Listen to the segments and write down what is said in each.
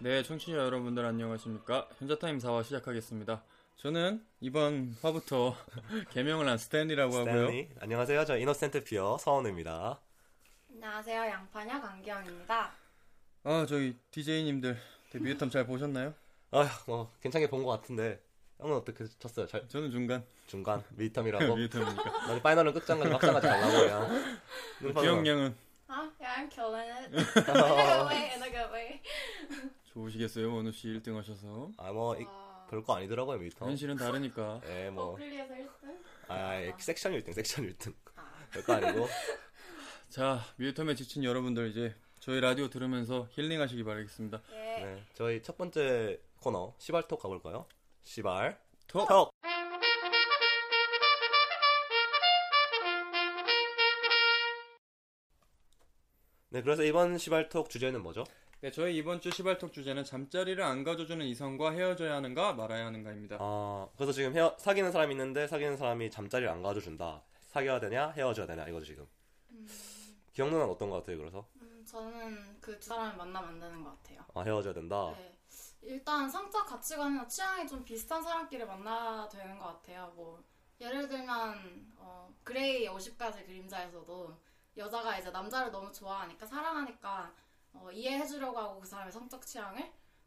네, 청취자 여러분들 안녕하십니까? 현자타임 4화 시작하겠습니다. 저는 이번 화부터 개명을 한 스탠리라고 하고요. 스탠리. 안녕하세요. 저 innocent 피어 서원우입니다. 안녕하세요. 양파녀 강기영입니다. 아, 저희 DJ님들 midterm 잘 보셨나요? 아휴, 뭐 괜찮게 본 것 같은데 형은 어떻게 쳤어요? 잘 저는 중간 중간 midterm이라고. midterm이니까. 나는 final은 끝장까지 확장까지 가려고 그냥. 기영 양은 아, I'm killing it. 좋으시겠어요? 원우 씨 1등 하셔서. 아뭐 와. 별거 아니더라고요 미텀. 현실은 다르니까. 예, 뭐 어플리에서 1등? 아, 섹션 1등, 섹션 1등. 아. 별거 아니고. 자, 뮤텀에 지친 여러분들 이제 저희 라디오 들으면서 힐링하시기 바라겠습니다. 예. 네, 저희 첫 번째 코너 시발톡 가볼까요? 시발 톡! 톡. 네, 그래서 이번 시발톡 주제는 뭐죠? 네, 저희 이번 주 시발톡 주제는 잠자리를 안 가져주는 이성과 헤어져야 하는가 말아야 하는가입니다. 아, 그래서 지금 헤어, 사귀는 사람이 있는데 사귀는 사람이 잠자리를 안 가져준다. 사귀어야 되냐, 헤어져야 되냐 이거죠 지금. 기억 누나는 어떤 것 같아요? 그래서 음, 저는 그 두 사람을 만나면 안 되는 것 같아요. 아, 헤어져야 된다. 네. 일단 성적 가치관이나 취향이 좀 비슷한 사람끼리 만나야 되는 것 같아요. 뭐 예를 들면 어, 그레이 50가지 그림자에서도 여자가 이제 남자를 너무 좋아하니까 사랑하니까 어, 이해해주려고 하고 그 사람의 성적 취향을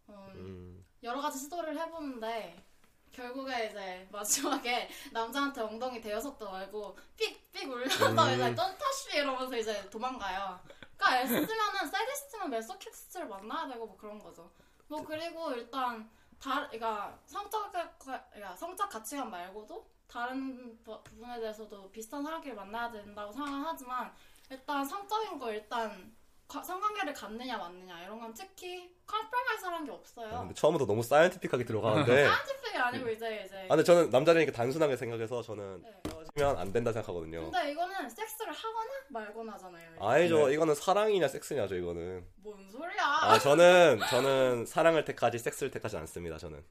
음, 음, 여러 가지 시도를 해보는데 결국에 이제 마지막에 남자한테 엉덩이 대여섯 대 맞고 삑삑 울려서 음. 이제 don't touch 이러면서 이제 도망가요. 그러니까 S면은 sadist면 masochist를 만나야 되고 뭐 그런 거죠. 뭐 그리고 일단 다 그러니까 성적 그러니까 성적 가치관 말고도 다른 부- 부분에 대해서도 비슷한 사람끼리 만나야 된다고 생각하지만 일단 성적인 거 일단 과- 성관계를 갖느냐 마느냐 이런 건 특히 compromise라는 게 없어요. 아, 근데 처음부터 너무 scientific하게 들어가는데. 아, scientific이 아니고 이제 이제. 근데 저는 남자라니까 단순하게 생각해서 저는 네. 헤어지면 안 된다 생각하거든요. 근데 이거는 섹스를 하거나 말거나잖아요. 아니죠. 네. 이거는 사랑이냐 섹스냐죠. 이거는. 뭔 소리야? 아 저는 저는 사랑을 택하지 섹스를 택하지 않습니다. 저는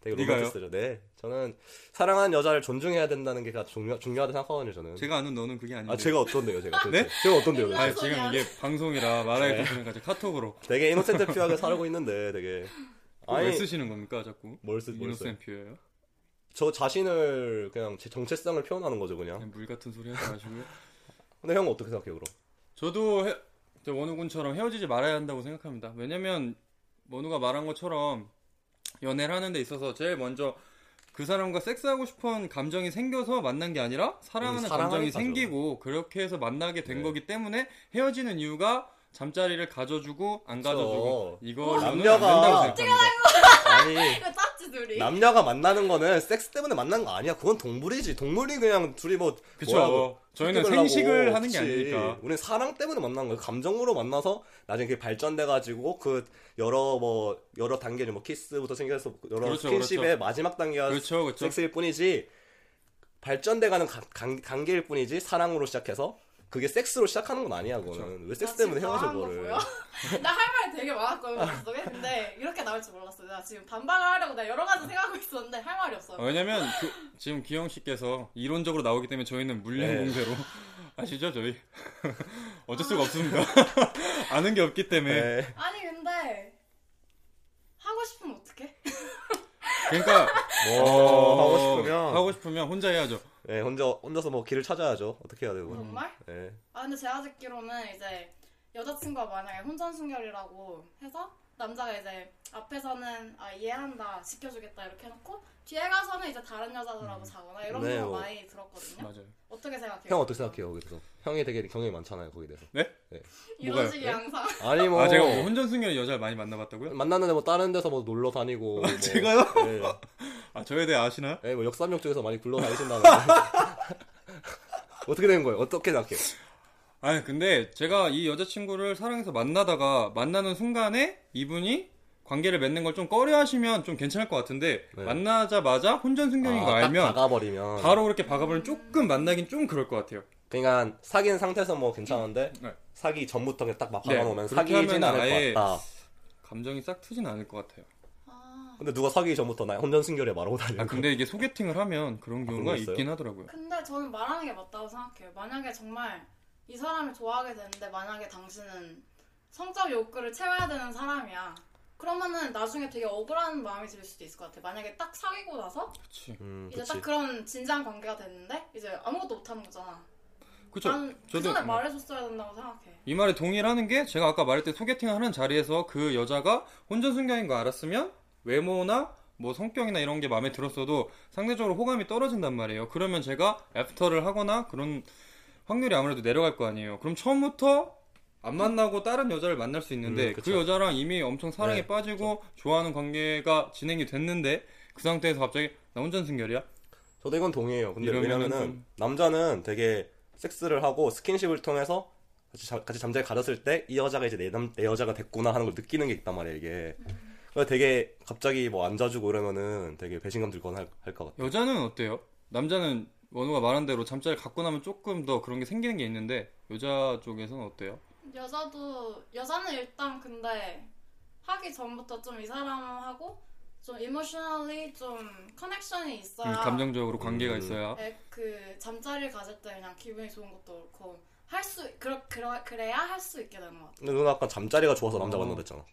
되게? 로맨티스트죠. 네, 저는 사랑하는 여자를 존중해야 된다는 게 가장 중요 중요하다 생각하거든요. 저는. 제가 아는 너는 그게 아닌데. 아 제가 어떤데요, 제가? 네? 제가 어떤데요? 아? 지금 이게 방송이라 말하기 좀 카톡으로. 되게 이노센트 퓨어하게 살고 있는데 되게. 왜 아니 쓰시는 겁니까, 자꾸? 뭘 쓰, 뭘 써? 이노센 퓨어예요? 저 자신을 그냥 제 정체성을 표현하는 거죠, 그냥. 그냥 물 같은 소리 하지 마시고요. 근데 형은 어떻게 생각해요, 그럼? 저도 해, 저 원우군처럼 헤어지지 말아야 한다고 생각합니다. 왜냐면 원우가 말한 것처럼 연애를 하는 데 있어서 제일 먼저 그 사람과 섹스하고 싶은 감정이 생겨서 만난 게 아니라 사랑하는 음, 감정이. 생기고 그렇게 해서 만나게 된 네. 거기 때문에 헤어지는 이유가 잠자리를 가져주고 안 가져주고 이걸로는 안 남녀가- 된다고 생각합니다. 아니 이거. 남녀가 만나는 거는 섹스 때문에 만난 거 아니야. 그건 동물이지. 동물이 그냥 둘이 뭐 그쵸. 뭐라고 저희는. 생식을 하는 게 그치. 아니니까. 우리는 사랑 때문에 만난 거예요. 감정으로 만나서 나중에 그게 발전돼 가지고 그 여러 뭐 여러 단계를 뭐 키스부터 생겨서 여러 그렇죠, 스킨십의 그렇죠. 마지막 단계가 그렇죠, 그렇죠. 섹스일 뿐이지 발전돼 가는 가- 관- 관계일 뿐이지 사랑으로 시작해서 그게 섹스로 시작하는 건 아니야. 그거는. 왜 섹스 때문에 헤어져 그거를. 나할 말이 되게 많았거든요 머릿속에 근데 이렇게 나올 줄 몰랐어요. 나 지금 반박을 하려고 내가 여러 가지 생각하고 있었는데 할 말이 없어요. 어, 왜냐면 그- 지금 기영 씨께서 이론적으로 나오기 때문에 저희는 물량 네. 공세로. 아시죠 저희? 어쩔 수가 없습니다. 아는 게 없기 때문에. 네. 아니 근데 하고 싶으면 어떡해? 그러니까 뭐 하고 어, 싶으면. 하고 싶으면 혼자 해야죠 네, 혼자 혼자서 뭐 길을 찾아야죠. 어떻게 해야 되고. 정말? 네. 아 근데 제가 듣기로는 이제 여자친구가 만약에 혼전순결이라고 해서 남자가 이제 앞에서는 아 이해한다 지켜주겠다 이렇게 해놓고 뒤에 가서는 이제 다른 여자들하고 자거나 이런 네, 경우 뭐. 많이 들었거든요. 맞아요. 어떻게 생각해요? 형 어떻게 생각해요 거기에 대해서? 형이 되게 경험이 많잖아요 거기에 대해서. 이런 뭐가요? 식의 네? 양상. 아니 뭐 아 제가 뭐 혼전순결 여자를 많이 만나봤다고요? 만났는데 뭐 다른 데서 뭐 놀러 다니고 뭐, 제가요? 네. 아 저에 대해 아시나요? 네, 뭐 역삼역 쪽에서 많이 굴러 다니신다는데 어떻게 된 거예요? 어떻게 생각해요? 아니 근데 제가 이 여자친구를 사랑해서 만나다가 만나는 순간에 이분이 관계를 맺는 걸 좀 꺼려 하시면 좀 괜찮을 것 같은데 네. 만나자마자 혼전순결인 거 아, 딱 알면 다가버리면 바로 그렇게 박아버리면 조금 만나긴 좀 그럴 것 같아요. 그러니까 사귄 상태에서 뭐 괜찮은데 네. 사기 전부터 그냥 딱막 네, 박아놓으면 그렇게 사귀진 않을 아예- 것 같다. 감정이 싹 트진 않을 것 같아요. 아, 근데 누가 사귀기 전부터 나 혼전 순결에 말하고 다니는 아 근데 이게 소개팅을 하면 그런 아, 경우가 거 있어요? 있긴 하더라고요. 근데 저는 말하는 게 맞다고 생각해요. 만약에 정말 이 사람을 좋아하게 되는데 만약에 당신은 성적 욕구를 채워야 되는 사람이야. 그러면은 나중에 되게 억울한 마음이 들 수도 있을 것 같아. 만약에 딱 사귀고 나서 그렇지. 음, 이제 그치. 딱 그런 진지한 관계가 됐는데 이제 아무것도 못 하는 거잖아. 그쵸. 난 저도- 그전에 음. 말해줬어야 된다고 생각해. 이 말에 동의를 하는 게 제가 아까 말했듯 소개팅을 하는 자리에서 그 여자가 혼전순결인 거 알았으면 외모나 뭐 성격이나 이런 게 마음에 들었어도 상대적으로 호감이 떨어진단 말이에요. 그러면 제가 애프터를 하거나 그런 확률이 아무래도 내려갈 거 아니에요. 그럼 처음부터 안 만나고 다른 여자를 만날 수 있는데 음, 그 그쵸. 여자랑 이미 엄청 사랑에 네, 빠지고 좋아하는 관계가 진행이 됐는데 그 상태에서 갑자기 나 혼전순결이야? 저도 이건 동의해요. 근데 왜냐면은 좀- 남자는 되게 섹스를 하고 스킨십을 통해서 같이, 잠- 같이 잠자리 가졌을 때 이 여자가 이제 내, 남, 내 여자가 됐구나 하는 걸 느끼는 게 있단 말이에요 이게. 그래서 되게 갑자기 뭐 안 자주고 이러면은 되게 배신감 들거나 할것 같아. 여자는 어때요? 남자는 원우가 말한 대로 잠자리 갖고 나면 조금 더 그런 게 생기는 게 있는데 여자 쪽에서는 어때요? 여자도 여자는 일단 근데 하기 전부터 좀 이 사람하고 좀 emotionally 좀 connection이 있어야 음, 감정적으로 관계가 음. 있어야 에, 그 잠자리를 가질 때 그냥 기분이 좋은 것도 그렇고 할 수 그러, 그러, 그래야 할 수 있게 되는 것 같아. 근데 누나 아까 잠자리가 좋아서 남자 했잖아.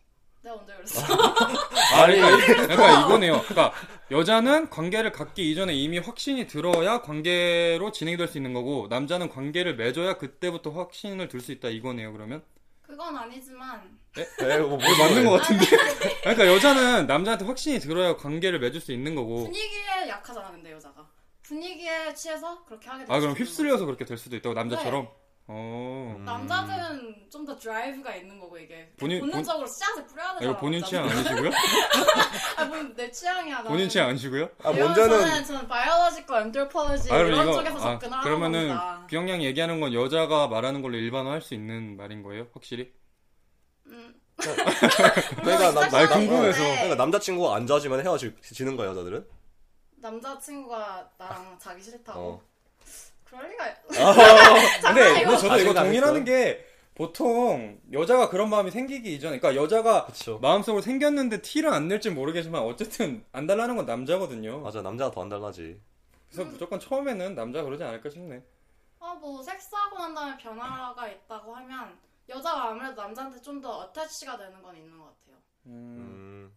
내가 언제 그랬어? 아, 그러니까, 그러니까 이거네요. 그러니까 여자는 관계를 갖기 이전에 이미 확신이 들어야 관계로 진행될 수 있는 거고 남자는 관계를 맺어야 그때부터 확신을 들 수 있다 이거네요. 그러면 그건 아니지만 에, 뭐, 뭐 맞는 것 같은데. 아니, 그러니까 여자는 남자한테 확신이 들어야 관계를 맺을 수 있는 거고. 분위기에 약하잖아 근데 여자가 분위기에 취해서 그렇게 하게 아 그럼 있는 휩쓸려서 그렇게 될 수도 있다고 남자처럼. 네. 어. 음. 남자들은 좀 더 drive가 있는 거고 이게 본인- 본능적으로 씨앗을 뿌려야 아, 되잖아 이거 본인 취향 남자들은. 아니시고요? 아, 뭔내 취향이야. 나는. 본인 취향 아니시고요? 아 먼저는 저는 저는 biological anthropology 아, 이런 이거 쪽에서 아, 접근을 하는 그러면은 겁니다. 규영양 얘기하는 건 여자가 말하는 걸로 일반화할 수 있는 말인 거예요, 확실히? 음. 그러니까 남, 궁금해서. 그러니까 남자친구가 안 자주면 헤어지는 거야 여자들은. 남자친구가 나랑 자기 싫다고. 어. 그럴 리가. 근데, 장난이고. 근데 저도 이거 자신감 동의하는 있어? 게 보통 여자가 그런 마음이 생기기 이전에 그러니까 여자가 그렇죠. 마음속으로 생겼는데 티를 안 낼지 모르겠지만 어쨌든 안 달라는 건 남자거든요. 맞아 남자가 더 안 달라지. 그래서 무조건 처음에는 남자가 그러지 않을까 싶네. 아, 뭐 섹스하고 난 다음에 변화가 있다고 하면 여자가 아무래도 남자한테 좀 더 어태치가 되는 건 있는 것 같아요. 음. 음.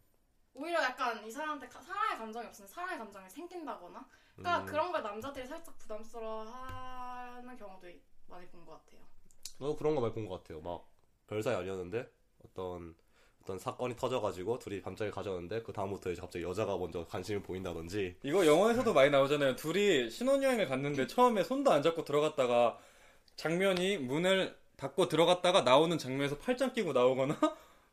오히려 약간 이 사람한테 가- 사랑의 감정이 없으면 사랑의 감정이 생긴다거나. 그러니까 음. 그런 걸 남자들이 살짝 부담스러워하는 경우도 이- 많이 본 것 같아요. 저도 그런 거 많이 본 것 같아요. 막 별사이 아니었는데 어떤 어떤 사건이 터져가지고 둘이 밤자리 가졌는데 그 다음부터 이제 갑자기 여자가 먼저 관심을 보인다든지. 이거 영화에서도 많이 나오잖아요. 둘이 신혼여행을 갔는데 처음에 손도 안 잡고 들어갔다가 장면이 문을 닫고 들어갔다가 나오는 장면에서 팔짱 끼고 나오거나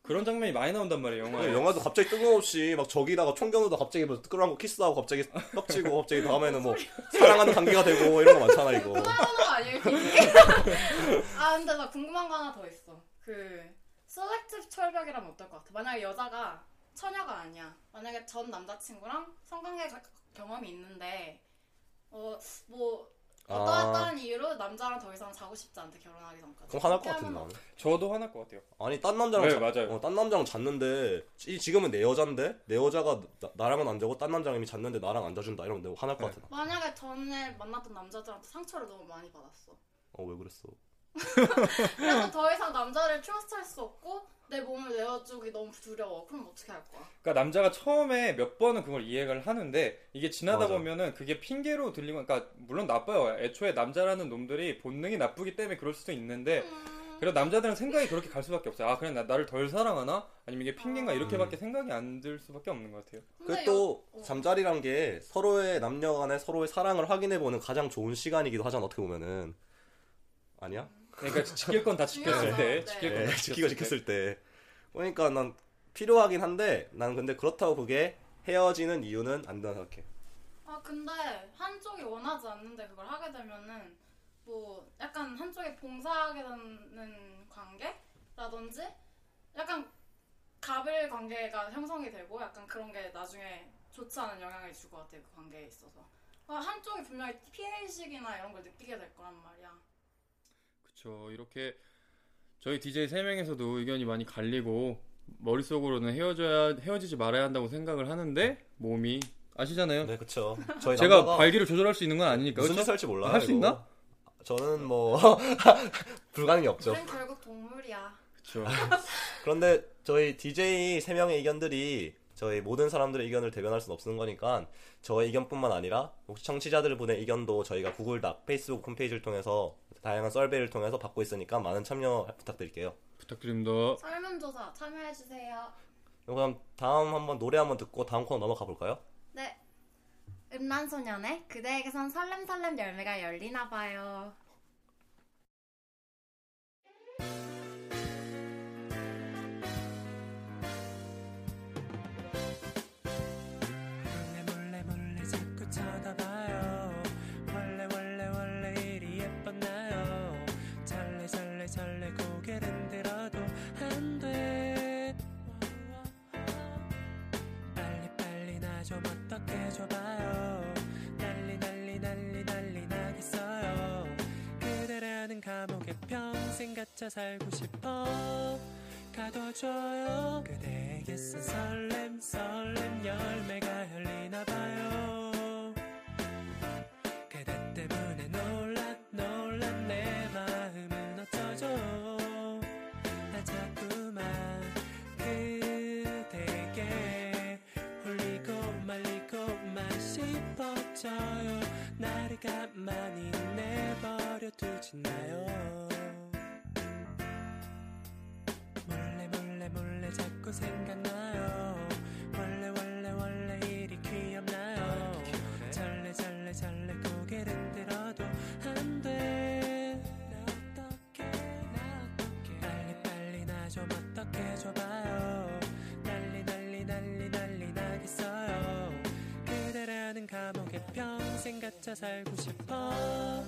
그런 장면이 많이 나온단 말이에요, 영화에. 영화도 갑자기 뜬금없이 막 저기다가 총 겨누다 갑자기 뭐 끌어안고 키스하고 갑자기 껍치고 갑자기 다음에는 뭐 사랑하는 관계가 되고 이런 거 많잖아 이거. 하는 거 아니에요, 이게? 아, 근데 나 궁금한 거 하나 더 있어. 그, selective 철벽이라면 어떨 것 같아? 만약에 여자가 처녀가 아니야. 만약에 전 남자친구랑 성관계 가- 경험이 있는데, 어, 뭐, 어떠한 이유로 남자랑 더 이상 자고 싶지 않대, 결혼하기 전까지. 그럼 화날 것 그렇게 같은데 하면 나는. 저도 화날 것 같아요. 아니 딴 남자랑 네, 자- 맞아요. 어, 딴 남자랑 잤는데 이 지금은 내 여잔데 내 여자가 나, 랑은안 자고 딴 남자랑 이미 잤는데 나랑 안 자준다 이러면 내가 화날 것 네. 같아. 나. 만약에 전에 만났던 남자들한테 상처를 너무 많이 받았어. 어왜 그랬어? 그래서 더 이상 남자를 트러스트할 수 없고 내 몸을 내어주기 너무 두려워. 그럼 어떻게 할 거야? 그러니까 남자가 처음에 몇 번은 그걸 이해를 하는데 이게 지나다 맞아. 보면은 그게 핑계로 들리고 그러니까 물론 나빠요. 애초에 남자라는 놈들이 본능이 나쁘기 때문에 그럴 수도 있는데 음, 그래서 남자들은 생각이 그렇게 갈 수밖에 없어요. 아, 그래 나 나를 덜 사랑하나? 아니면 이게 핑계인가 이렇게밖에 생각이 안 들 수밖에 없는 것 같아요. 그리고 또 여- 어. 잠자리란 게 서로의 남녀 간의 서로의 사랑을 확인해보는 가장 좋은 시간이기도 하잖아 어떻게 보면은 아니야? 그러니까 지킬 건 다 지켰을 중요하죠. 때, 네. 지킬 네, 건다 지키고 지켰을 때. 그러니까 난 필요하긴 한데 난 근데 그렇다고 그게 헤어지는 이유는 안 된다 생각해. 아 근데 한쪽이 원하지 않는데 그걸 하게 되면은 뭐 약간 한쪽이 봉사하게 되는 관계라든지 약간 갑을 관계가 형성이 되고 약간 그런 게 나중에 좋지 않은 영향을 줄 것 같아요 그 관계에 있어서. 아, 한쪽이 분명히 피해의식이나 이런 걸 느끼게 될 거란 말이야 그쵸. 이렇게 저희 DJ 세 명에서도 의견이 많이 갈리고 머릿속으로는 헤어져야 헤어지지 말아야 한다고 생각을 하는데 몸이 아시잖아요. 네 그쵸 저희 제가 발기를 조절할 수 있는 건 아니니까. 무슨? 짓 할지 몰라요 할 수. 있나? 저는 뭐 불가능이 없죠 결국 동물이야 그쵸. 그런데 저희 DJ 세 명의 의견들이 저희 모든 사람들의 의견을 대변할 수는 없는 거니까 저의 의견뿐만 아니라 혹시 청취자들 분의 의견도 저희가 구글 닥 페이스북 홈페이지를 통해서 다양한 썰베이를 통해서 받고 있으니까 많은 참여 부탁드릴게요. 부탁드립니다. 설문조사 참여해주세요 그럼 다음 한번 노래 한번 듣고 다음 코너 넘어가 볼까요? 네 음란소년의 그대에게선 설렘설렘 열매가 열리나 봐요 갇혀 살고 싶어. 가둬줘요. 그대에게 쓴 설렘 설렘 열매가 열리나 봐요. 그대 때문에 놀란 놀란 내 마음은 어쩌죠? 나 자꾸만 그대에게 홀리고 말리고만 싶어져요. 나를 가만히 내버려 두지나요 생각나요? 원래 원래 원래 일이 귀엽나요? 설레 설레 설레 고개를 들어도 안돼. 어떻게 나 빨리 빨리 나 좀 어떻게 줘봐요. 난리 난리 난리 난리 나겠어요. 그대라는 감옥에 평생 갇혀 살고 싶어.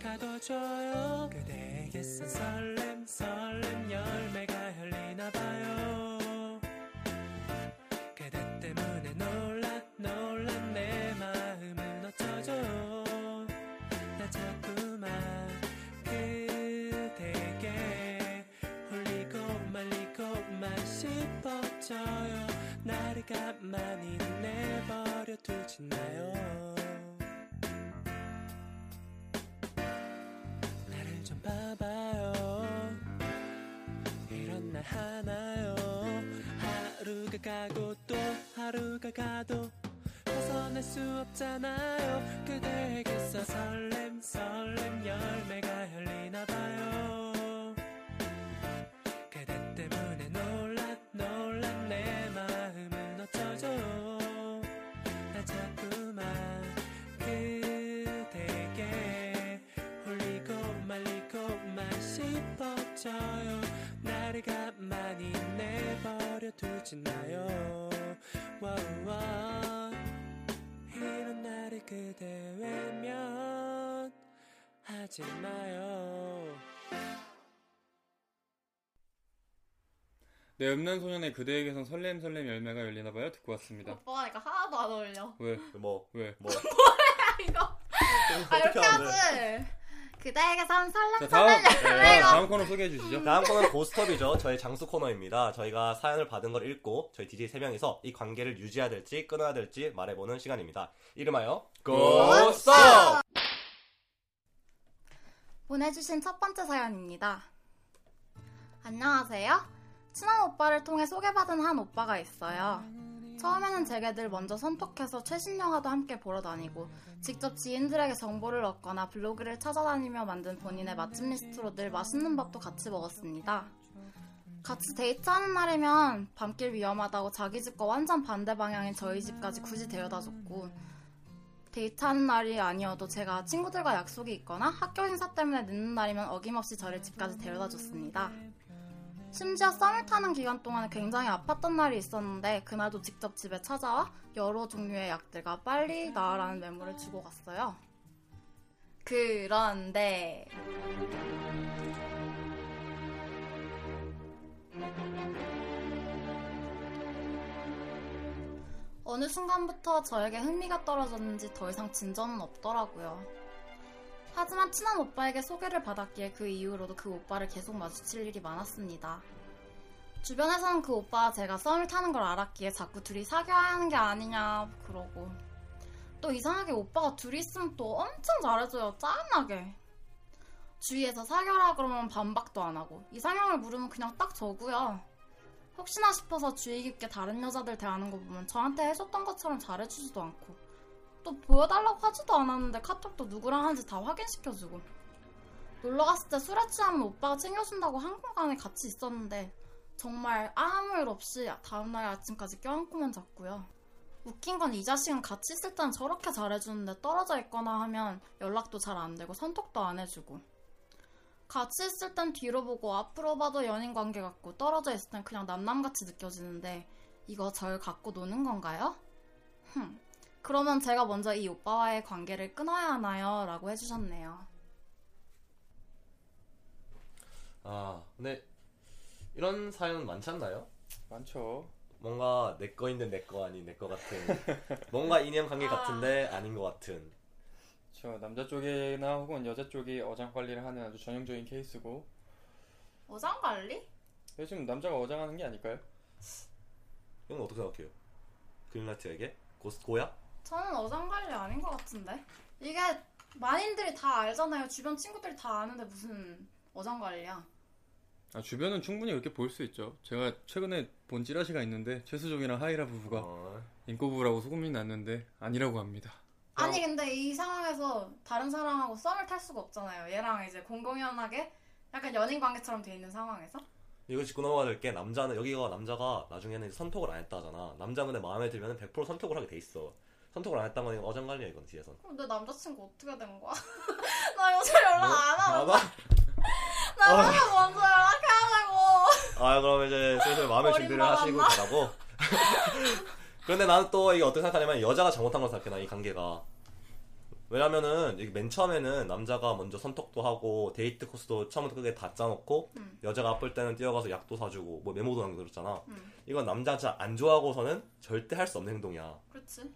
가둬줘요. 그대에게 쓴 설렘 설렘 열매가 나를 가만히 내버려 두지나요. 나를 좀 봐봐요. 이런 날 하나요. 하루가 가고 또 하루가 가도 벗어날 수 없잖아요. 그대에게서 설렘 홀리고 말리고만 싶어져요 나를 가만히 내버려 두지나요 와우와 이런 나를 그대 외면 하지 마요 네, 음란소년의 그대에게선 설렘 설렘 열매가 열리나봐요. 듣고 왔습니다. 오빠가 하니까 하나도 안 어울려 왜? 뭐 왜? 뭐. 이거 아 어떻게 이렇게? 하지 그대에게 선 설렘 자, 다음, 네, 다음 코너 소개해 주시죠. 다음 코너는 고스톱이죠. 저희 장수 코너입니다. 저희가 사연을 받은 걸 읽고 저희 DJ 3명이서 이 관계를 유지해야 될지 끊어야 될지 말해보는 시간입니다. 이름하여 고스톱! 보내주신 첫 번째 사연입니다. 안녕하세요. 친한 오빠를 통해 소개받은 한 오빠가 있어요. 처음에는 제게 늘 먼저 선톡해서 최신 영화도 함께 보러 다니고 직접 지인들에게 정보를 얻거나 블로그를 찾아다니며 만든 본인의 맛집 리스트로 늘 맛있는 밥도 같이 먹었습니다. 같이 데이트하는 날이면 밤길 위험하다고 자기 집과 완전 반대 방향인 저희 집까지 굳이 데려다 줬고 데이트하는 날이 아니어도 제가 친구들과 약속이 있거나 학교 행사 때문에 늦는 날이면 어김없이 저를 집까지 데려다 줬습니다. 심지어 썸을 타는 기간 동안에 굉장히 아팠던 날이 있었는데 그날도 직접 집에 찾아와 여러 종류의 약들과 빨리 나으라는 메모를 주고 갔어요. 그런데 어느 순간부터 저에게 흥미가 떨어졌는지 더 이상 진전은 없더라고요. 하지만 친한 오빠에게 소개를 받았기에 그 이후로도 그 오빠를 계속 마주칠 일이 많았습니다. 주변에서는 그 오빠와 제가 썸을 타는 걸 알았기에 자꾸 둘이 사귀어야 하는 게 아니냐 그러고. 또 이상하게 오빠가 둘이 있으면 또 엄청 잘해줘요 짜증나게. 주위에서 사귀어라 그러면 반박도 안 하고. 이상형을 물으면 그냥 딱 저고요. 혹시나 싶어서 주의 깊게 다른 여자들 대하는 거 보면 저한테 해줬던 것처럼 잘해주지도 않고 또 보여달라고 하지도 않았는데 카톡도 누구랑 하는지 다 확인시켜주고 놀러 갔을 때 술에 취하면 오빠가 챙겨준다고 한 공간에 같이 있었는데 정말 아무 일 없이 다음날 아침까지 껴안고만 잤고요. 웃긴 건 이 자식은 같이 있을 땐 저렇게 잘해주는데 떨어져 있거나 하면 연락도 잘 안 되고 선톡도 안 해주고 같이 있을 땐 뒤로 보고 앞으로 봐도 연인 관계 같고 떨어져 있을 땐 그냥 남남같이 느껴지는데 이거 절 갖고 노는 건가요? 흠. 그러면 제가 먼저 이 오빠와의 관계를 끊어야 하나요? 라고 해주셨네요. 아 근데 이런 사연 많지 않나요? 많죠. 뭔가 내 거인데 내 거 아닌 내 거 같은 뭔가 인연 관계 같은데 아닌 것 같은 저 남자 쪽이나 혹은 여자 쪽이 어장 관리를 하는 아주 전형적인 케이스고 어장 관리? 요즘 남자가 어장하는 게 아닐까요? 이건 어떻게 생각해요? 그린라이트에게 고, 고야? 저는 어장 관리 아닌 것 같은데. 이게 만인들이 다 알잖아요. 주변 친구들이 다 아는데 무슨 어장 관리야. 아, 주변은 충분히 그렇게 볼 수 있죠. 제가 최근에 본 찌라시가 있는데 최수종이랑 하이라 부부가 어, 인꼬부부라고 소문이 났는데 아니라고 합니다. 아니 근데 이 상황에서 다른 사람하고 썸을 탈 수가 없잖아요. 얘랑 이제 공공연하게 약간 연인 관계처럼 돼 있는 상황에서. 이거 짚고 넘어가야 될 게 남자는 여기가 남자가 나중에는 이제 선톡을 안 했다잖아 남자 근데 마음에 들면 100% 선톡을 하게 돼 있어 선톡을 안 했다는 건 어장관리야 이건 뒤에선 그럼 내 남자친구 어떻게 된 거야? 나 요새 연락 안 하고 어? 나 맨날 먼저 연락해야 아 그럼 이제 슬슬 마음의 준비를 말 하시고? 가라고 그런데 나는 또 이게 어떻게 생각하냐면 여자가 잘못한 걸 생각해 나 이 관계가 왜냐면은 맨 처음에는 남자가 먼저 선톡도 하고 데이트 코스도 처음부터 크게 다 짜놓고 음. 여자가 아플 때는 뛰어가서 약도 사주고 뭐 메모도 남겨줬잖아 음. 이건 남자가 안 좋아하고서는 절대 할 수 없는 행동이야 그렇지.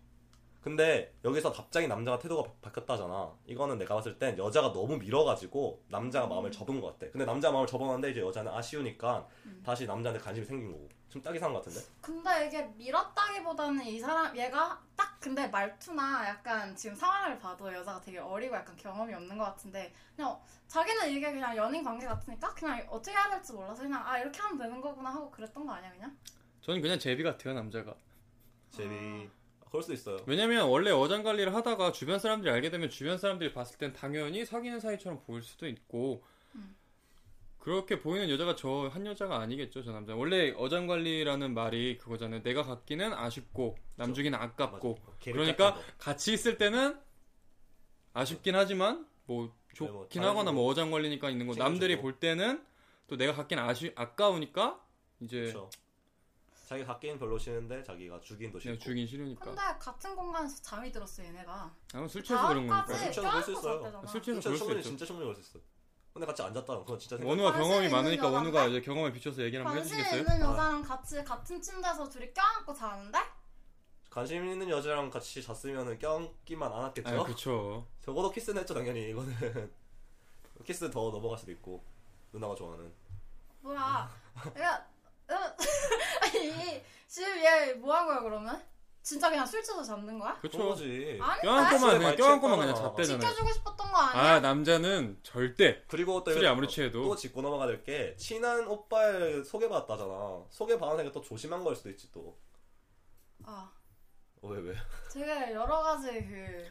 근데 여기서 갑자기 남자가 태도가 바- 바뀌었다잖아. 이거는 내가 봤을 땐 여자가 너무 밀어가지고 남자가 마음을 접은 것 같아. 근데 남자 마음을 접었는데 이제 여자는 아쉬우니까 음. 다시 남자한테 관심이 생긴 거고. 좀딱 이상한 것 같은데? 근데 이게 밀었다기보다는 이 사람 얘가 딱 근데 말투나 약간 지금 상황을 봐도 여자가 되게 어리고 약간 경험이 없는 것 같은데 그냥 자기는 이게 그냥 연인 관계 같으니까 그냥 어떻게 해야 될지 몰라서 그냥 아 이렇게 하면 되는 거구나 하고 그랬던 거 아니야 그냥? 저는 그냥 제비 같아요 남자가. 제비. 그럴 수도 있어요. 왜냐면 원래 어장 관리를 하다가 주변 사람들이 알게 되면 주변 사람들이 봤을 땐 당연히 사귀는 사이처럼 보일 수도 있고 음. 그렇게 보이는 여자가 저 한 여자가 아니겠죠 저 남자 원래 어장 관리라는 말이 그거잖아요 내가 갖기는 아쉽고 남주기는 아깝고 맞아. 그러니까. 같이 있을 때는 아쉽긴 하지만 뭐 네, 뭐 좋긴 하거나 잘해주고 뭐 어장 관리니까 있는 거. 남들이 볼 때는 또 내가 갖기는 아쉬 아까우니까 이제 그렇죠. 자기 갖기는 별로 싫은데 자기가 그냥 싫고. 주긴 싫으니까 근데 같은 공간에서 잠이 들었어 얘네가. 아마 술 취해서 그런 거니까 술 취해서 그럴 수 껴안고 있어요. 술 취해서 그럴 수 있죠 진짜 충분히 그럴 수 있어. 근데 같이 안 잤다는 그건 진짜 생각. 원우가 관심 경험이 많으니까 여자인데? 원우가 이제 경험에 비춰서 얘기를 한번 관심 해주시겠어요? 있는 여자랑 같이 같은 침대에서 둘이 껴안고 자는데? 관심 있는 여자랑 같이 잤으면은 껴안기만 안 했겠죠? 아, 그쵸. 적어도 키스는 했죠 당연히 이거는. 키스 더 넘어갈 수도 있고 누나가 좋아하는. 뭐야? 야, 야, 아니 지금 얘 뭐 한 거야 그러면? 진짜 그냥 술 취해서 잡는 거야? 그쵸. 그거지. 아니 껴안고만, 그냥 껴안고만 그냥. 잤대잖아요. 지켜주고 싶었던 거 아니야? 아, 남자는 절대 그리고 또 술이 아무리 취해도. 또 짚고 넘어가야 될 게 친한 오빠를 소개받았다잖아. 소개받은 애가 또 조심한 걸 수도 있지 또. 아 어, 왜 왜? 되게 여러 가지 그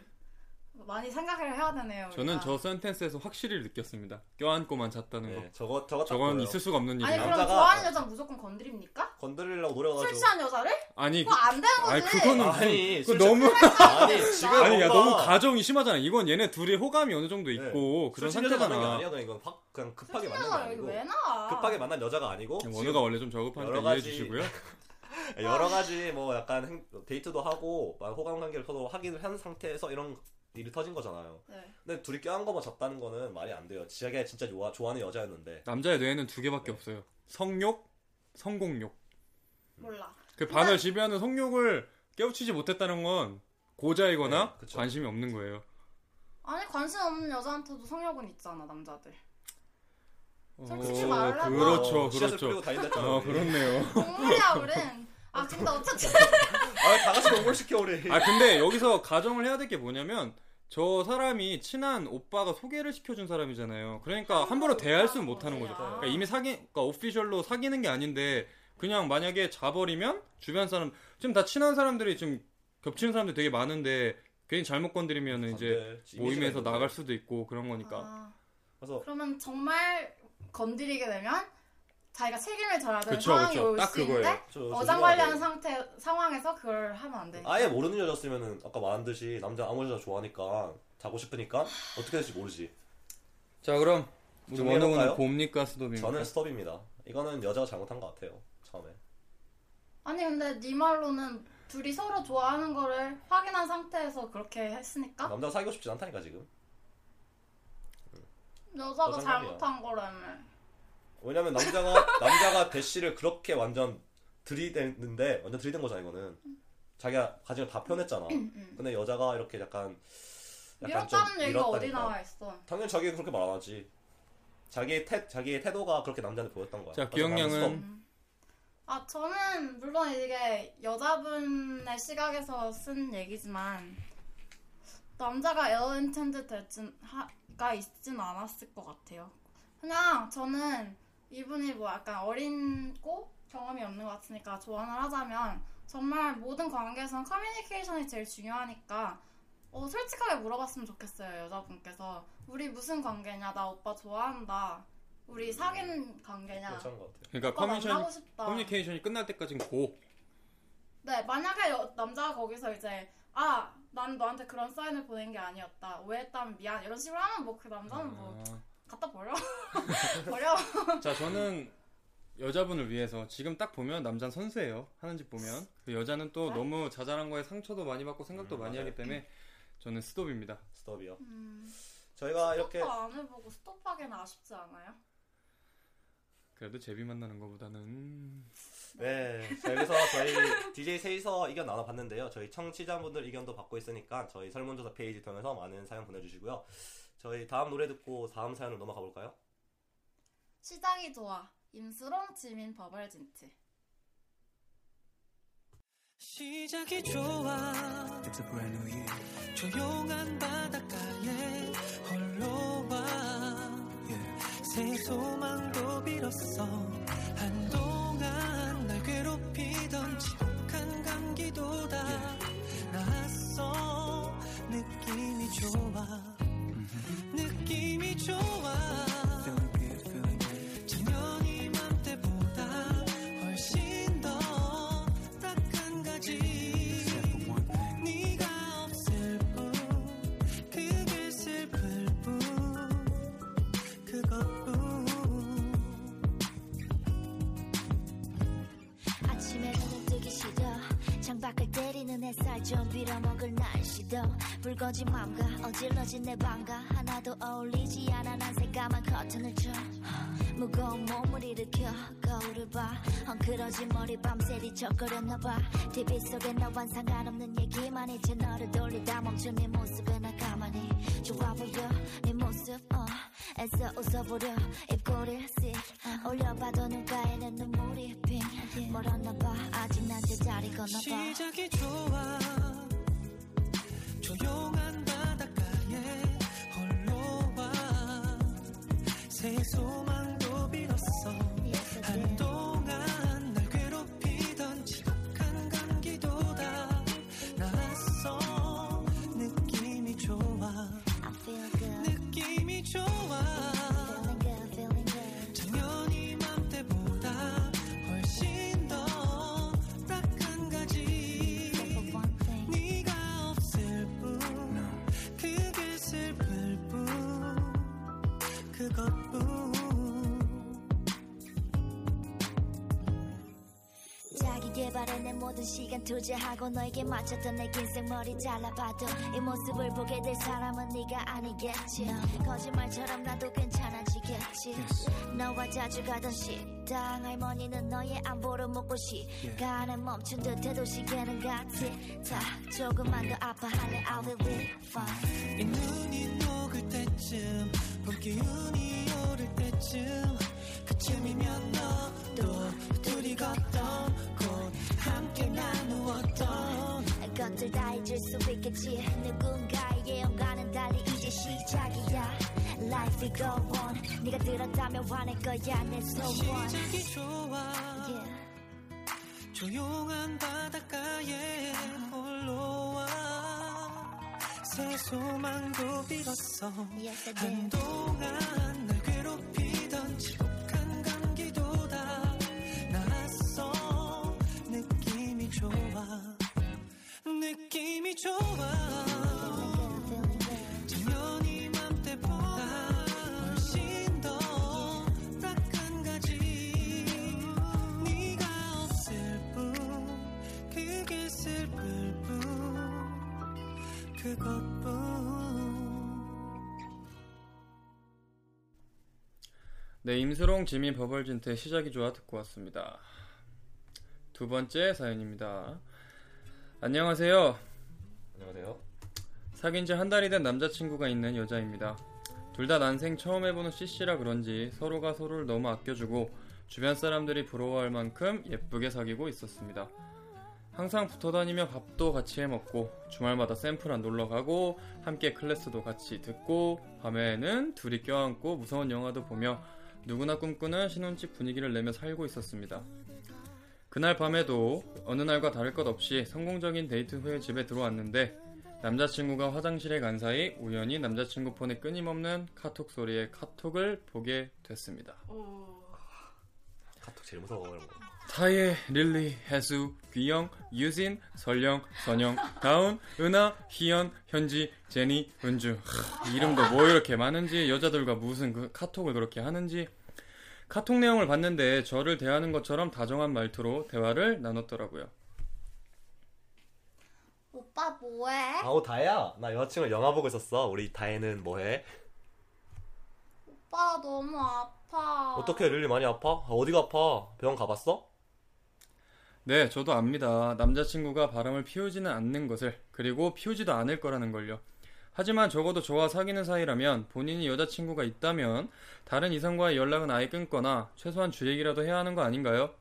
많이 생각을 해야 되네요. 저는 우리가. 저 센텐스에서 확실히 느꼈습니다. 껴안고만 잤다는 거. 네, 저거 저거 딱 저건 보여요. 있을 수가 없는 아니 일이야. 그럼 남자가- 좋아하는 여자 는 무조건 건드립니까? 건드리려고 노력해가지고. 술 취한 여자를? 아니, 그, 그거 안 되는 거지. 아니 그거는 아니, 그술 너무 아니 지금 아니 야 뭔가 너무 가정이 심하잖아. 이건 얘네 둘이 호감이 어느 정도 네. 있고 그런 술 취해서 만난 게 상태잖아. 아니야. 이건 확 그냥 급하게 술 만난 게 여자 여기 아니고 왜 나와? 급하게 만난 여자가 아니고 원우가 원래 좀 저급하니까 여러 이해해 가지- 주시고요. 여러 가지 뭐 약간 행- 데이트도 하고 막 호감 관계를 서로 확인을 한 상태에서 이런 일이 터진 거잖아요. 네. 근데 둘이 껴안 거만 잤다는 거는 말이 안 돼요. 지하게 진짜 좋아, 좋아하는 여자였는데 남자의 뇌에는 두 개밖에 없어요. 성욕, 성공욕. 몰라. 그 반을 지배하는 성욕을 깨우치지 못했다는 건 고자이거나 네, 그쵸. 관심이 없는 거예요. 아니 관심 없는 여자한테도 성욕은 있잖아 남자들. 솔직히 어, 그렇죠, 어, 씨앗을 뿌리고 그렇죠. 다닌댔잖아. 어, 그렇네요. 동물이야 우린. 아 근데 어쨌든 아, 다 같이 농구를 시켜 우리. 아 근데 여기서 가정을 해야 될 게 뭐냐면 저 사람이 친한 오빠가 소개를 시켜준 사람이잖아요. 그러니까 함부로 대할 수는 못하는 거죠. 그러니까 이미 사기, 그러니까 오피셜로 사귀는 게 아닌데 그냥 만약에 자버리면 주변 사람 지금 다 친한 사람들이 좀 겹치는 사람들 되게 많은데 괜히 잘못 건드리면 안 이제 돼. 이미지가 모임에서. 나갈 수도 있고 그런 거니까. 아, 그래서 그러면 정말 건드리게 되면 자기가 책임을 져야 되는 그쵸, 상황이 그쵸. 올 딱 수 있는데 그거예요. 저- 어장 조심해야 관리하는 돼. 상태 상황에서 그걸 하면 안 돼. 아예 모르는 여자였으면은 아까 말한 듯이 남자 아무 여자 좋아하니까 자고 싶으니까 어떻게 될지 모르지. 자 그럼 우리 정리해볼까요? 원호는 봄니까 스톱입니까? 저는 스톱입니다. 이거는 여자가 잘못한 것 같아요. 처음에. 아니 근데 네 말로는 둘이 서로 좋아하는 거를 확인한 상태에서 그렇게 했으니까 남자가 사귀고 싶진 않다니까 지금. 여자가. 잘못한 거라며. 왜냐면 남자가 남자가 대시를 그렇게 완전 들이댔는데 완전 들이댄 거잖아 이거는. 자기가 가진 걸다 표현했잖아. 음. 근데 여자가 이렇게 약간 약간 좀 밀었다는 얘기가 어디 밀었다니까. 나와 있어? 당연히 자기가 그렇게 말 안 하지. 자기의 태 자기의 태도가 그렇게 남자한테 보였던 거야. 자, 그래서 나는 기억량은-. 음. 아 저는 물론 이게 여자분의 시각에서 쓴 얘기지만 남자가 ill intended 될진가 있진 않았을 것 같아요. 그냥 저는 이분이 뭐 약간 어리고 경험이 없는 것 같으니까 조언을 하자면 정말 모든 관계에선 커뮤니케이션이 제일 중요하니까 어, 솔직하게 물어봤으면 좋겠어요 여자분께서 우리 무슨 관계냐 나 오빠 좋아한다 우리 사귀는 관계냐 괜찮은 것 같아. 그러니까 오빠 커뮤니케이션, 만나고 싶다 커뮤니케이션이 끝날 때까지는 go. 네, 만약에 여- 남자가 거기서 이제 아, 난 너한테 그런 사인을 보낸 게 아니었다. 오해했다면 미안. 이런 식으로 하면 뭐 그 남자는 뭐 아. 갖다 버려. 버려. 자, 저는 여자분을 위해서 지금 딱 보면 남자는 선수예요. 하는 짓 보면. 그 여자는 또 네? 너무 자잘한 거에 상처도 많이 받고 생각도 음, 많이 맞아요. 하기 때문에 저는 스톱입니다. 스톱이요. 음, 저희가 이렇게 스톱도 안 해보고 스톱하기는 아쉽지 않아요? 그래도 제비 만나는 것보다는 네, 자, 여기서 저희 DJ 셋이서 의견 나눠봤는데요. 저희 청취자분들 의견도 받고 있으니까 저희 설문조사 페이지 통해서 많은 사연 보내주시고요. 저희 다음 노래 듣고 다음 사연으로 넘어가 볼까요? 시작이 좋아. 임수롱 지민 버벌진트. 시작이 좋아. 조용한 바닷가에 홀로 와새 소망도 빌었어 한동안 날 괴롭히던 지독한 감기도 다. 나았어 느낌이 좋아 느낌이 좋아. 작년 이맘때보다 훨씬 더 딱 한 가지. 네가 없을 뿐 그게 슬플 뿐 그것뿐. 아침에 눈을 뜨기 싫어. 창밖을 때리는 햇살 좀 빌어먹을 날씨도. 붉어진 맘과 어질러진 내 방과 무거운 몸을 일으켜 거울을 봐. 헝클어진 머리 밤새 뒤척거렸나봐. TV 속에 너와 상관없는 얘기만 이제 너를 돌리다 멈춘 네 모습에 나 가만히 좋아 보여. 네 모습 어 애써 웃어보려. 입꼬리를 씩 올려봐도 눈가에는 눈물이 핑 멀었나봐. 아직 난 제자리 건너봐. 시작이 좋아. 조용한 바닷가에 홀로 와 새 소망 자기 개발에 내 모든 시간 투자하고 너에게 맞췄던 내 긴 생 머리 잘라봐도 이 모습을 보게 될 사람은 네가 아니겠지. 거짓말처럼 나도 괜찮아지겠지. 너와 자주 가던 식당 할머니는 너의 안보를 묻고 시간에 멈춘 듯해도 시계는 같이. 자 조금만 더 아파할래 I'll be with fine 이 눈이 녹을 때쯤 봄 기운이 오를 때쯤 그쯤이면 너도 둘이 걷던 곳 함께 나누었던. 것들 다 잊을 수 있겠지. 누군가의 영광은 달리 이제 시작이야 Life will go on 네가 들었다면 화낼 거야 내 소원 시작이 좋아. Yeah. 조용한 바닷가에 홀로 와. 새 소망도 빌었어. Yes 한동안 날 괴롭히던 지독 네, 임수롱 지미 버벌진트 시작이 좋아 듣고 왔습니다. 두 번째 사연입니다. 안녕하세요. 안녕하세요. 사귄 지 한 달이 된 남자친구가 있는 여자입니다. 둘 다 난생 처음 해보는 CC라 그런지 서로가 서로를 너무 아껴주고 주변 사람들이 부러워할 만큼 예쁘게 사귀고 있었습니다. 항상 붙어 다니며 밥도 같이 해 먹고 주말마다 샘플한 놀러 가고 함께 클래스도 같이 듣고 밤에는 둘이 껴안고 무서운 영화도 보며 누구나 꿈꾸는 신혼집 분위기를 내며 살고 있었습니다. 그날 밤에도 어느 날과 다를 것 없이 성공적인 데이트 후에 집에 들어왔는데 남자친구가 화장실에 간 사이 우연히 남자친구 폰에 끊임없는 카톡 소리에 카톡을 보게 됐습니다. 카톡 제일 무서워 이런 거. 타예, 릴리, 해수, 귀영, 유진, 설령, 선영, 다운, 은하, 희연, 현지, 제니, 은주. 하, 이름도 뭐 이렇게 많은지 여자들과 무슨 그 카톡을 그렇게 하는지 카톡 내용을 봤는데 저를 대하는 것처럼 다정한 말투로 대화를 나눴더라고요. 오빠 뭐해? 아우 다혜야 나 여자친구 영화 보고 있었어. 우리 다혜는 뭐해? 오빠 너무 아파. 어떻게 릴리 많이 아파? 아, 어디가 아파? 병원 가봤어? 네, 저도 압니다. 남자친구가 바람을 피우지는 않는 것을, 그리고 피우지도 않을 거라는 걸요. 하지만 적어도 저와 사귀는 사이라면 본인이 여자친구가 있다면 다른 이성과의 연락은 아예 끊거나 최소한 주얘기라도 해야 하는 거 아닌가요?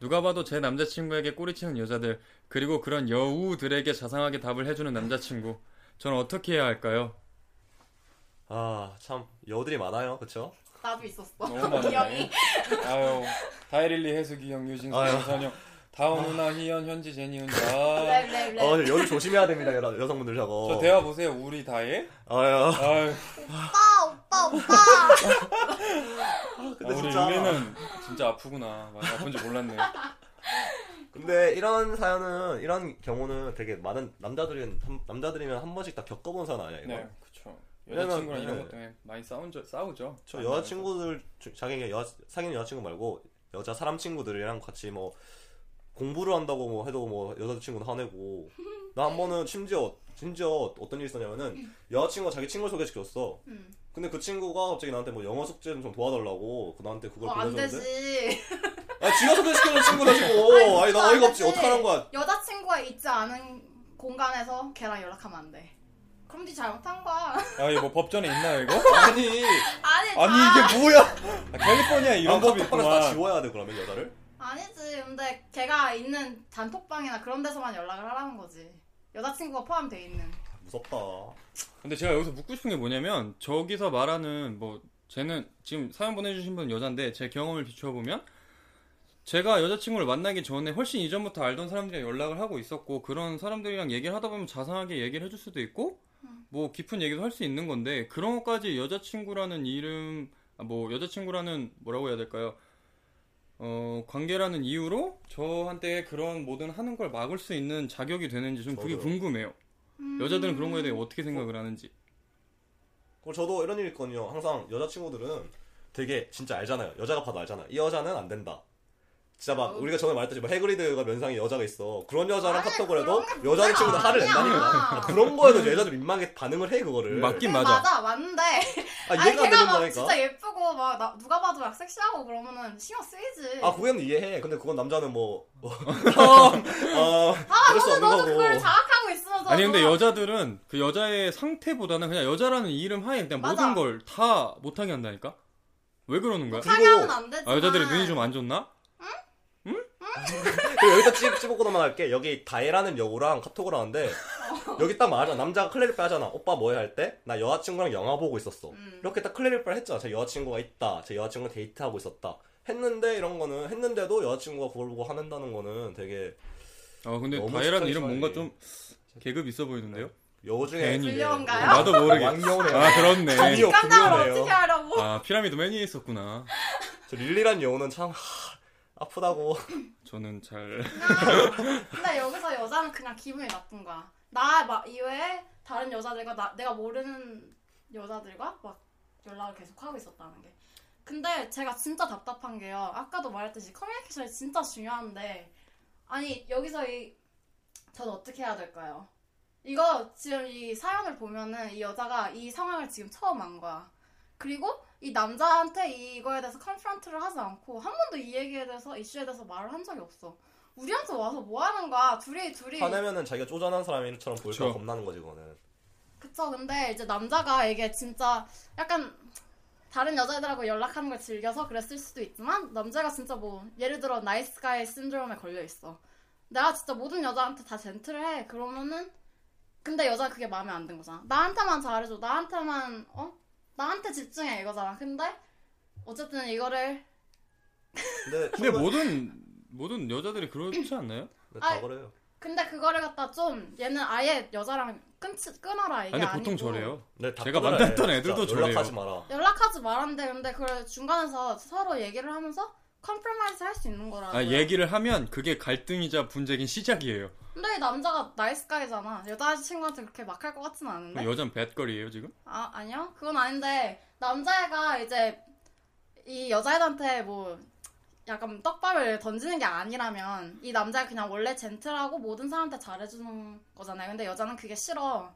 누가 봐도 제 남자친구에게 꼬리치는 여자들, 그리고 그런 여우들에게 자상하게 답을 해주는 남자친구. 저는 어떻게 해야 할까요? 아 참 여우들이 많아요, 그쵸? 나도 있었어. 너무 기억이. 아유, 다이릴리, 해수기 형, 유진, 아유. 선영, 다운, 누나, 희연, 현지, 제니, 은자. 랩랩랩. 어 여우 조심해야 됩니다, 여, 여성분들 저거. 저 대화 보세요, 우리 다혜. 아유. 아유. 오빠 오빠 오빠. 근데 아, 우리 진짜. 윤희는 진짜 아프구나. 많이 아픈지 몰랐네. 근데 이런 사연은 이런 경우는 되게 많은 남자들은 한- 남자들이면 한 번씩 다 겪어본 사연 아니야 이거? 네, 그쵸. 왜냐면, 여자친구랑 이런 네. 것 때문에 많이 싸운 적, 싸우죠. 저 여자친구들 주- 자기가 여 사귀는 여자친구 말고 여자 사람 친구들이랑 같이 뭐 공부를 한다고 뭐 해도 뭐 여자친구는 화내고 나 한 번은 심지어 심지어 어떤 일이 있었냐면은 여자친구가 자기 친구를 소개시켰어. 음. 근데 그 친구가 갑자기 나한테 뭐 영어 숙제 좀 도와달라고 그 나한테 그걸 어, 안 보내줬는데 되지. 아 지가 소개시켜준 친구다 지금 아니, 아니 나안 어이가 없지 되지. 어떡하는 거야 여자친구가 있지 않은 공간에서 걔랑 연락하면 안 돼. 그럼 네 잘못한 거야. 아, 이거 뭐 법전에 있나요, 이거? 아니 아니 아니, 다- 이게 뭐야? 아, 캘리포니아 이런 아, 법이 다 있구만. 지워야 돼 그러면 여자를 아니지. 근데 걔가 있는 단톡방이나 그런 데서만 연락을 하라는 거지. 여자친구가 포함돼 있는. 무섭다 근데 제가 여기서 묻고 싶은 게 뭐냐면, 저기서 말하는, 뭐, 쟤는, 지금 사연 보내주신 분은 여잔데, 제 경험을 비추어보면, 제가 여자친구를 만나기 전에 훨씬 이전부터 알던 사람들이랑 연락을 하고 있었고, 그런 사람들이랑 얘기를 하다 보면 자상하게 얘기를 해줄 수도 있고, 뭐, 깊은 얘기도 할 수 있는 건데, 그런 것까지 여자친구라는 이름, 아, 뭐, 여자친구라는, 뭐라고 해야 될까요? 어, 관계라는 이유로 저한테 그런 뭐든 하는 걸 막을 수 있는 자격이 되는지 좀 그게 저도요. 궁금해요. 음. 여자들은 그런 거에 대해 어떻게 생각을 하는지. 그리고 저도 이런 일이 있거든요. 항상 여자친구들은 되게 진짜 알잖아요. 여자가 봐도 알잖아. 이 여자는 안 된다. 진짜 막 어. 우리가 전에 말했듯이 뭐 해그리드가 면상에 여자가 있어. 그런 여자랑 아니, 카톡을 해도 그런 여자는 친구들 화를 아니야. 낸다니까. 그런 거에도 여자들 민망하게 반응을 해 그거를. 맞긴 그래, 맞아. 맞아 맞는데 아, 아니 이해가 안 걔가 막 된다니까. 진짜 예쁘고 막 나- 누가 봐도 막 섹시하고 그러면은 신경 쓰이지 아, 그건 이해해. 근데 그건 남자는 뭐, 뭐 어, 아, 수 없는 너도 거고. 그걸 자각하고 있으면서 아니 근데 여자들은 그 여자의 상태보다는 그냥 여자라는 이 이름 하에 그냥 맞아. 모든 걸 다 못하게 한다니까? 왜 그러는 거야? 하면 안 되지 아, 여자들이 눈이 좀 안 좋나? 여기다 찝, 찝고 넘어갈게. 여기 다혜라는 여우랑 카톡을 하는데, 여기 딱 말하잖아. 남자가 클래리파 하잖아. 오빠 뭐해 할 때? 나 여자친구랑 영화 보고 있었어. 음. 이렇게 딱 클래리파를 했잖아. 제 여자친구가 있다. 제 여자친구랑 데이트하고 있었다. 했는데, 이런 거는, 했는데도 여자친구가 그걸 보고 화낸다는 거는 되게, 어 근데 다혜라는 이름 뭔가. 좀 계급 있어 보이는데요? 여우 중에. 불려온가요? 나도 모르게. 왕여우네요. 아 그렇네. 아니요. 깜짝을. 어떻게 하려고 아 피라미드 매니에 있었구나. 저 릴리란 여우는 참, 하, 아프다고. 저는 잘 그냥 근데 여기서 여자는 그냥 기분이 나쁜 거야 나 막 이외에 다른 여자들과 나, 내가 모르는 여자들과 막 연락을 계속 하고 있었다는 게 근데 제가 진짜 답답한 게요 아까도 말했듯이 커뮤니케이션이 진짜 중요한데 아니 여기서 이 저는 어떻게 해야 될까요? 이거 지금 이 사연을 보면은 이 여자가 이 상황을 지금 처음 한 거야. 그리고 이 남자한테 이거에 대해서 컨프런트를 하지 않고 한 번도 이 얘기에 대해서 이슈에 대해서 말을 한 적이 없어. 우리한테 와서 뭐 하는 거야? 둘이 둘이 화내면은 자기가 쪼잔한 사람처럼 보일까 그쵸. 겁나는 거지, 그거는. 그쵸. 근데 이제 남자가 이게 진짜 약간 다른 여자애들하고 연락하는 걸 즐겨서 그랬을 수도 있지만 남자가 진짜 뭐 예를 들어 nice guy 신드롬에 걸려 있어. 내가 진짜 모든 여자한테 다 gentle을 해. 그러면은 근데 여자가 그게 마음에 안 든 거잖아. 나한테만 잘해줘. 나한테만 어? 나한테 집중해 이거잖아. 근데 어쨌든 이거를 근데, 근데 모든 모든 여자들이 그렇지 않나요? 네, 다 아이, 그래요. 근데 그거를 갖다 좀 얘는 아예 여자랑 끊지, 끊어라 이게 아니 아니고 보통 저래요. 네, 다 제가 만났던 해, 애들도 진짜. 저래요. 연락하지 마라. 연락하지 말았는데 근데 그 중간에서 서로 얘기를 하면서 compromise 할 수 있는 거라고. 아 얘기를 하면 그게 갈등이자 분쟁의 시작이에요. 근데 이 남자가 nice guy잖아. 여자친구한테 그렇게 막 할 것 같지는 않은데. 여잔 뱃거리예요 지금? 아 아니요 그건 아닌데 남자애가 이제 이 여자애한테 뭐 약간 떡밥을 던지는 게 아니라면 이 남자가 그냥 원래 젠틀하고 모든 사람한테 잘해주는 거잖아요. 근데 여자는 그게 싫어.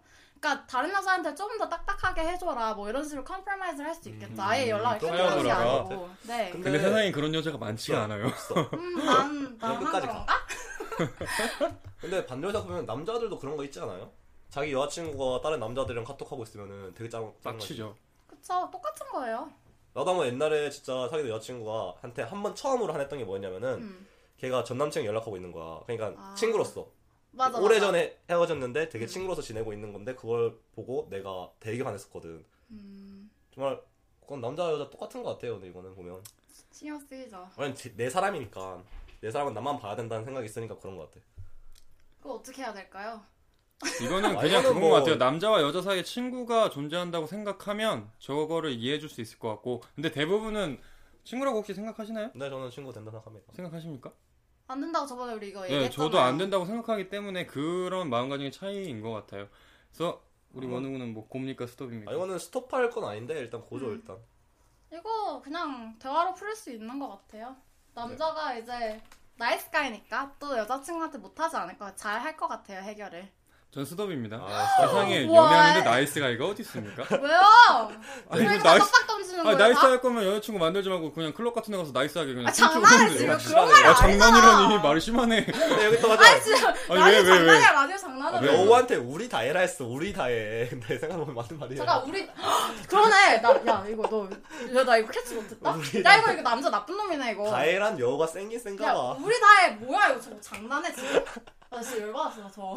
그러니까 다른 여자한테 조금 더 딱딱하게 해줘라 뭐 이런 식으로 컴프로마이즈를 할 수 있겠죠. 아예 연락을 좀 끊는 게 해보라고. 아니고. 네. 근데- 근데 세상에 그런 여자가 많지가 않아요. 음, 난, 나만 끝까지 그런가? 근데 반대로 생각하면 남자들도 그런 거 있지 않아요? 자기 여자친구가 다른 남자들이랑 카톡하고 있으면은 되게 짱, 짱 빡치죠. 그쵸, 똑같은 거예요. 나도 한번 옛날에 진짜 사귀던 여자친구가 한테 한 번 처음으로 화냈던 게 뭐냐면은 음. 걔가 전 남친이 연락하고 있는 거야. 그러니까 아. 친구로서 맞아. 오래전에 헤어졌는데 되게 음. 친구로서 지내고 있는 건데 그걸 보고 내가 되게 화냈었거든. 음, 정말 그건 남자 여자 똑같은 것 같아요. 근데 이거는 보면 신경 쓰이죠. 아니 제- 내 사람이니까 내 사람은 나만 봐야 된다는 생각이 있으니까 그런 것 같아. 그거 어떻게 해야 될까요? 이거는 아, 그냥 그건 뭐- 것 같아요. 남자와 여자 사이에 친구가 존재한다고 생각하면 저거를 이해해줄 수 있을 것 같고 근데 대부분은 친구라고 혹시 생각하시나요? 근데 저는 친구 된다 생각합니다. 생각하십니까? 안 된다고 저번에 우리 이거 네, 얘기했잖아요. 저도 안 된다고 생각하기 때문에 그런 마음가짐의 차이인 것 같아요. 그래서 우리 어. 원우는 뭐 곰니까 스톱입니까? 아, 이거는 스톱할 건 아닌데 일단 고조 음. 일단. 이거 그냥 대화로 풀 수 있는 것 같아요. 남자가 이제 nice guy니까 또 여자친구한테 못하지 않을까 잘할 것 같아요 해결을. 전 스톱입니다. 아. 세상에 우와. 연애하는데 nice guy가 어디 있습니까? 왜요? 아니 이렇게 nice 거예요? nice 다? 할 거면 여자친구 만들지 말고 그냥 클럽 같은 데 가서 nice하게 그냥 아, 하는데. 지금 아, 그런 말이 아 아니잖아. 장난이라니 말이 심하네. 근데 여기 또 가자. 아니 진짜 아니, 왜, 왜, 왜? 장난이야 라디오 장난을 아, 왜? 왜? 여우한테 우리 다 해라 했어. 우리 다 해. 근데 생각해보면 맞는 말이야. 잠깐 우리 그러네 나야 이거 너야나 이거 캐치 못했다 야 이거 이거 남자 나쁜 놈이네 이거 다 해란 여우가 생긴 야 봐. 우리 다 해 뭐야 이거 저거 장난해 지금 나 진짜 열받았어 저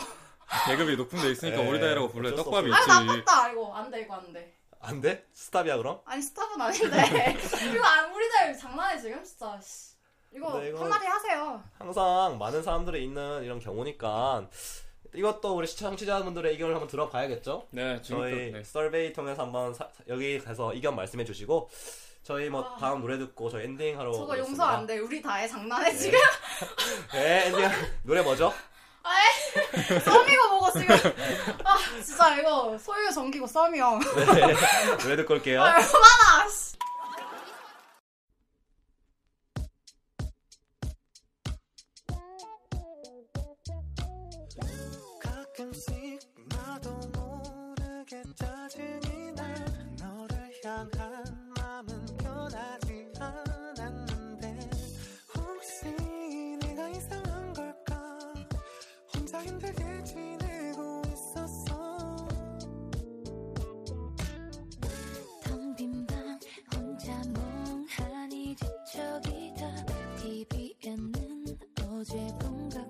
계급이 높은 데 있으니까 에이, 오리다이라고 불러요. 떡밥이 있지. 나빴다 이거 안 돼 이거 안 돼 안 돼? 스탑이야 그럼? 아니 스탑은 아닌데 이거 안 우리 다해 장난해 지금 진짜 씨. 이거 한마디 하세요 항상 많은 사람들이 있는 이런 경우니까 이것도 우리 시청자분들의 의견을 한번 들어봐야겠죠? 네, 저희 네. 서베이 통해서 한번 사- 여기 가서 의견 말씀해 주시고 저희 뭐 아. 다음 노래 듣고 저희 엔딩 하러 저거 용서 오겠습니다. 안돼 우리 다해 장난해 네. 지금 네 엔딩 노래 뭐죠? 썸이고 뭐고 지금 아 진짜 이거 소유 정기고 썸이요 네. 노래 듣고 올게요. 아, 얼마나 씨. 가끔씩 나도 모르게 짜증이 나 너를 향한 마음은 변하지 TV에는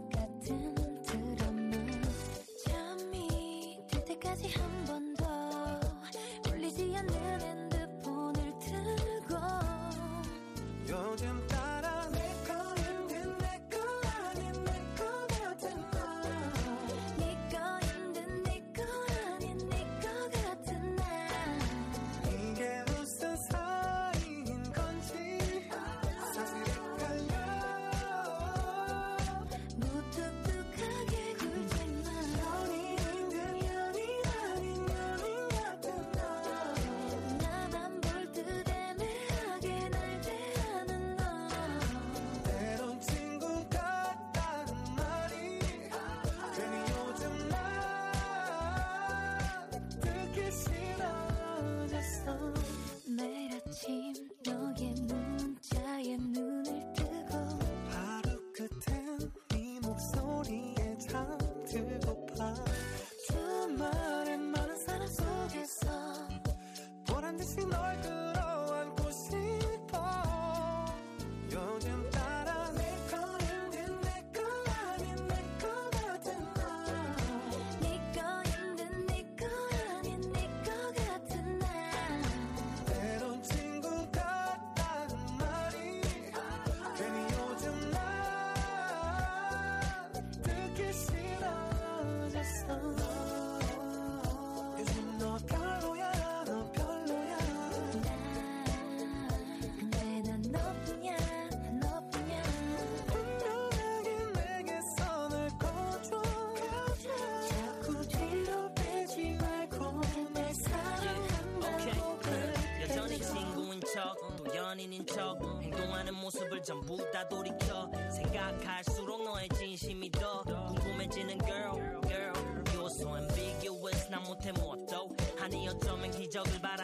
어쩌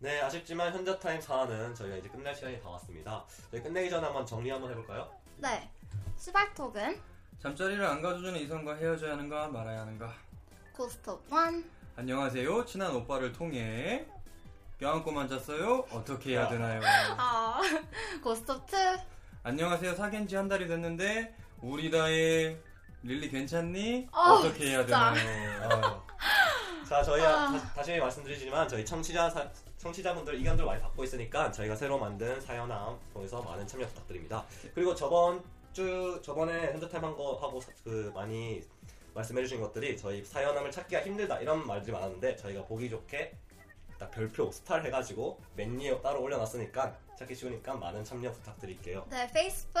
네, 아쉽지만 현자 타임 4는 저희가 이제 끝날 시간이 다 왔습니다. 저희 끝내기 전에 한번 정리 한번 해볼까요? 네 시발톡은 잠자리를 안 가져주는 이성과 헤어져야 하는가 말아야 하는가. 고스톱 1 안녕하세요. 친한 오빠를 통해 껴안고만 잤어요. 어떻게 해야 야. 되나요? 아, 고스톱 2 안녕하세요. 사귄 지 한 달이 됐는데 우리 다의 릴리 괜찮니? 어, 어떻게 해야 진짜. 되나요? 아유. 자, 저희 아. 다, 다시 말씀드리지만 저희 청취자 사- 청취자분들 의견들 많이 받고 있으니까 저희가 새로 만든 사연함 통해서 많은 참여 부탁드립니다. 그리고 저번 주 저번에 현자 타임 한거 하고 사- 그 많이 말씀해 주신 것들이 저희 사연함을 찾기가 힘들다 이런 말들이 많았는데 저희가 보기 좋게 딱 별표 스타를 해가지고 맨위에 따로 올려놨으니까 찾기 쉬우니까 많은 참여 부탁드릴게요. 네 페이스북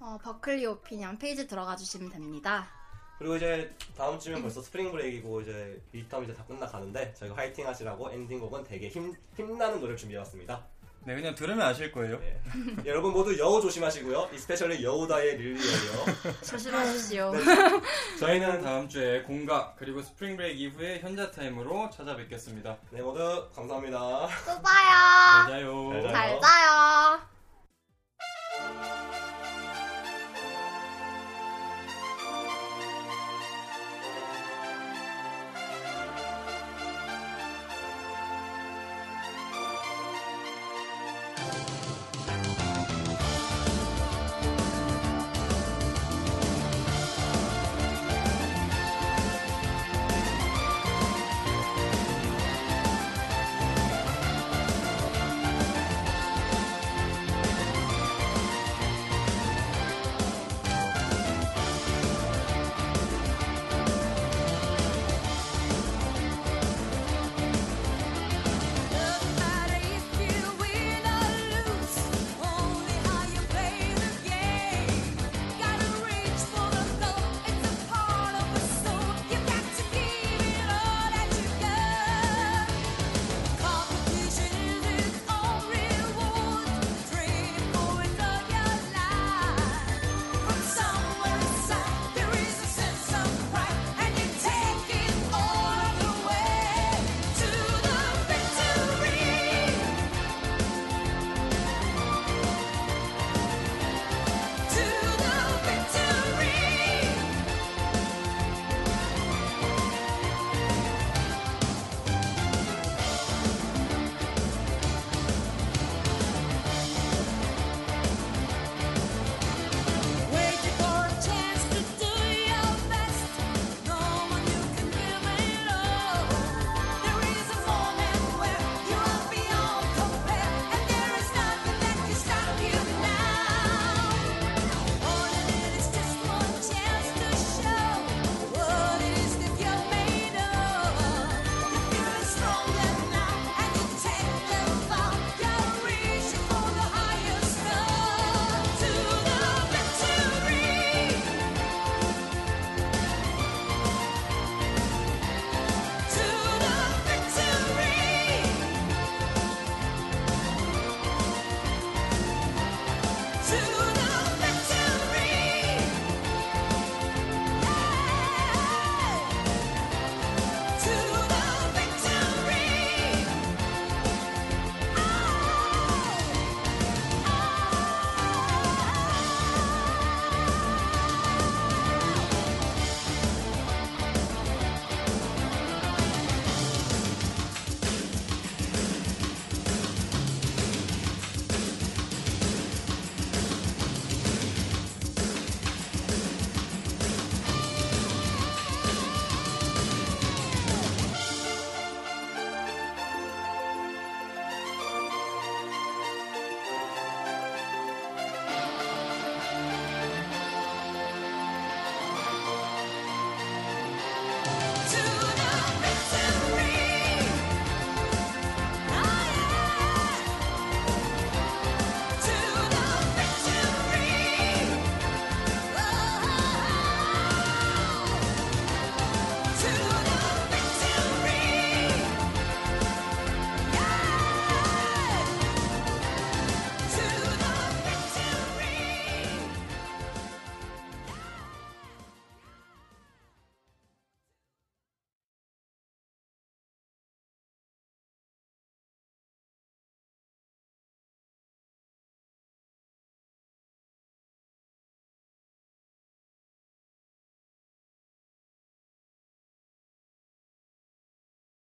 어, 버클리 오피니언 페이지 들어가 주시면 됩니다 그리고 이제 다음 주면 벌써 spring break고 이제 midterm 이제 다 끝나가는데 저희가 화이팅 하시라고 엔딩곡은 되게 힘 힘나는 노래를 준비해왔습니다. 네, 그냥 들으면 아실 거예요. 네. 여러분 모두 여우 조심하시고요. especially 여우다의 릴리어요. 조심하십시오 저희는 다음 주에 공각 그리고 spring break 이후에 현자 타임으로 찾아뵙겠습니다. 네 모두 감사합니다. 또 봐요 잘 자요. 잘 자요. 잘 자요